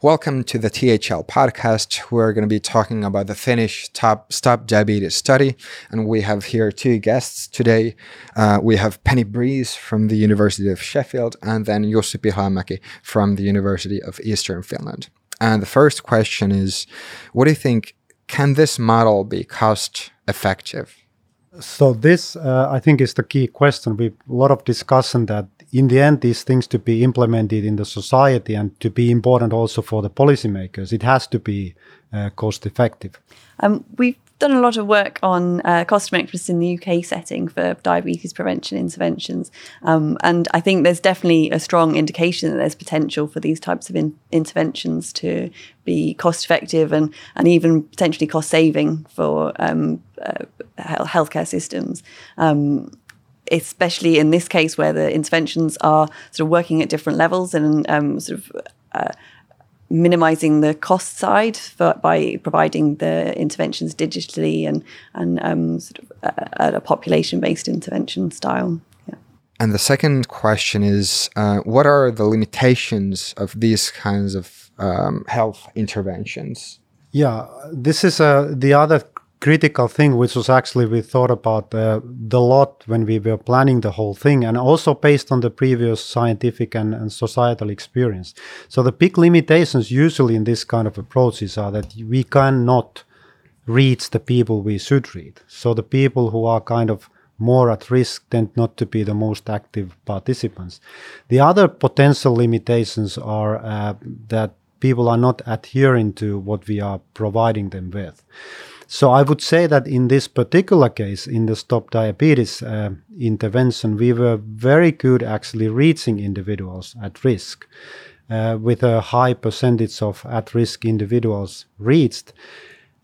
Welcome to the THL podcast. We're going to be talking about the Finnish top stop diabetes study, and we have here two guests today. Uh, we have Penny Breeze from the University of Sheffield, and then Jussi Pihlajamäki from the University of Eastern Finland. And the first question is, what do you think? Can this model be cost effective? So this, uh, I think, is the key question. We've a lot of discussion that in the end, these things to be implemented in the society and to be important also for the policymakers, it has to be uh, cost effective. Um, we've done a lot of work on uh, cost effectiveness in the UK setting for diabetes prevention interventions. Um, and I think there's definitely a strong indication that there's potential for these types of in- interventions to be cost effective and, and even potentially cost saving for um, uh, healthcare systems. Um, especially in this case where the interventions are sort of working at different levels and um, sort of uh, minimizing the cost side for, by providing the interventions digitally and and um, sort of uh, at a population based intervention style. Yeah. And the second question is, uh, what are the limitations of these kinds of um, health interventions? Yeah, this is uh, the other critical thing, which was actually we thought about uh, the lot when we were planning the whole thing, and also based on the previous scientific and, and, societal experience. So the big limitations usually in this kind of approaches are that we cannot reach the people we should reach. So the people who are kind of more at risk tend not to be the most active participants. The other potential limitations are uh, that people are not adhering to what we are providing them with. So I would say that in this particular case, in the stop diabetes uh, intervention, we were very good actually reaching individuals at risk. Uh, with a high percentage of at risk individuals reached.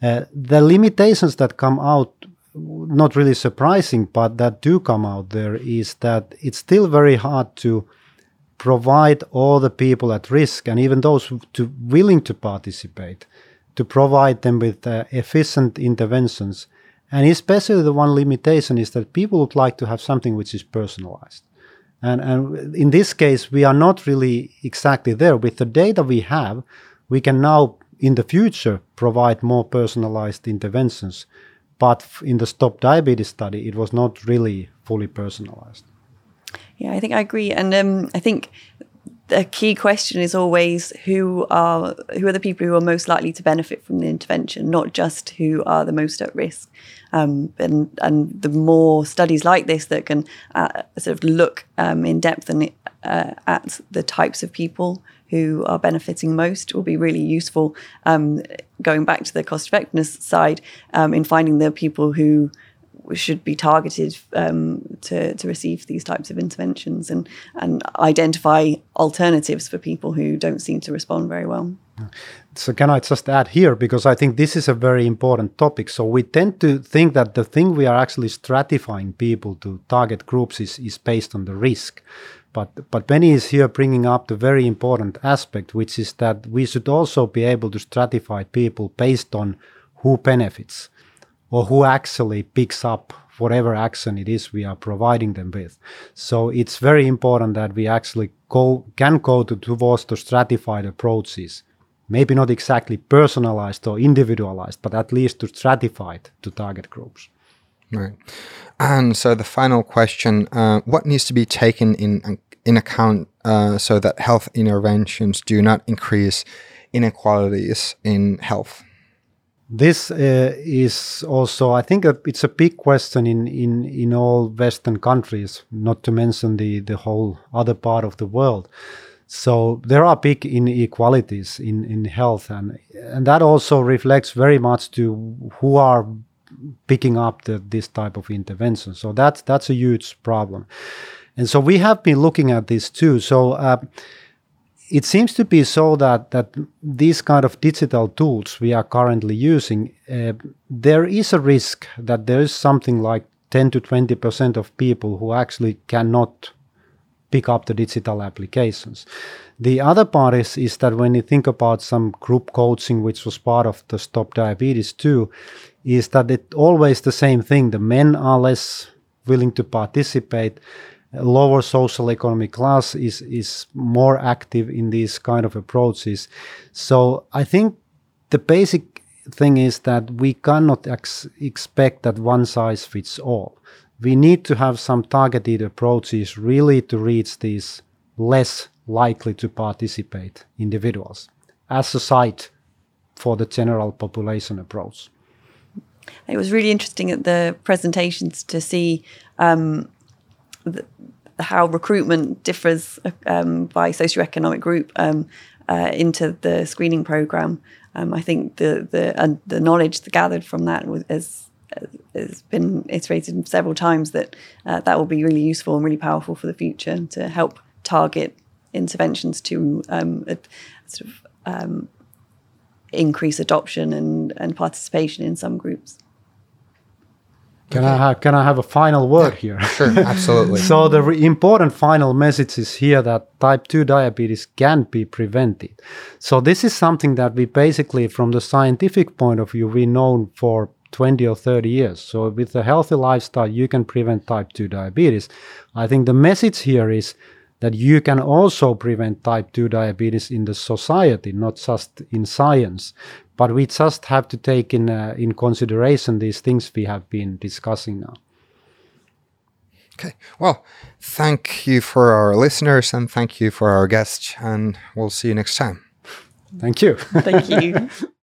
Uh, the limitations that come out, not really surprising, but that do come out there, is that it's still very hard to provide all the people at risk and even those to willing to participate to provide them with uh, efficient interventions. And especially the one limitation is that people would like to have something which is personalized. And, and in this case, we are not really exactly there. With the data we have, we can now, in the future, provide more personalized interventions. But in the Stop Diabetes study, it was not really fully personalized. Yeah, I think I agree. And um, I think the key question is always who are who are the people who are most likely to benefit from the intervention, not just who are the most at risk. Um, and and the more studies like this that can uh, sort of look um, in depth and uh, at the types of people who are benefiting most will be really useful. Um, going back to the cost effectiveness side, um, in finding the people who should be targeted um, to, to receive these types of interventions and, and identify alternatives for people who don't seem to respond very well. So, can I just add here because I think this is a very important topic. So, we tend to think that the thing we are actually stratifying people to target groups is, is based on the risk. But, but Penny is here bringing up the very important aspect, which is that we should also be able to stratify people based on who benefits or who actually picks up whatever action it is we are providing them with. So it's very important that we actually go can go to, towards the stratified approaches. Maybe not exactly personalized or individualized, but at least to stratified to target groups. Right. And so the final question: uh, What needs to be taken in in account uh, so that health interventions do not increase inequalities in health? This uh, is also, I think, a, it's a big question in, in, in all Western countries, not to mention the, the whole other part of the world. So there are big inequalities in, in health, and, and that also reflects very much to who are picking up the, this type of intervention. So that's that's a huge problem, and so we have been looking at this too. So. Uh, it seems to be so that that these kind of digital tools we are currently using, uh, there is a risk that there is something like 10 to 20 percent of people who actually cannot pick up the digital applications. The other part is, is that when you think about some group coaching, which was part of the Stop Diabetes too, is that it always the same thing. The men are less willing to participate lower social economic class is is more active in these kind of approaches. So I think the basic thing is that we cannot ex- expect that one size fits all. We need to have some targeted approaches really to reach these less likely to participate individuals as a site for the general population approach. It was really interesting at the presentations to see um, the, how recruitment differs um, by socioeconomic group um, uh, into the screening program. Um, I think the the uh, the knowledge gathered from that was, has, has been iterated several times that uh, that will be really useful and really powerful for the future to help target interventions to um, sort of um, increase adoption and, and participation in some groups. Can okay. I have can I have a final word yeah, here? Sure, absolutely. so the re- important final message is here that type 2 diabetes can be prevented. So this is something that we basically from the scientific point of view we know for 20 or 30 years. So with a healthy lifestyle you can prevent type 2 diabetes. I think the message here is that you can also prevent type 2 diabetes in the society, not just in science. But we just have to take in, uh, in consideration these things we have been discussing now. Okay. Well, thank you for our listeners and thank you for our guests, and we'll see you next time. Thank you. Thank you.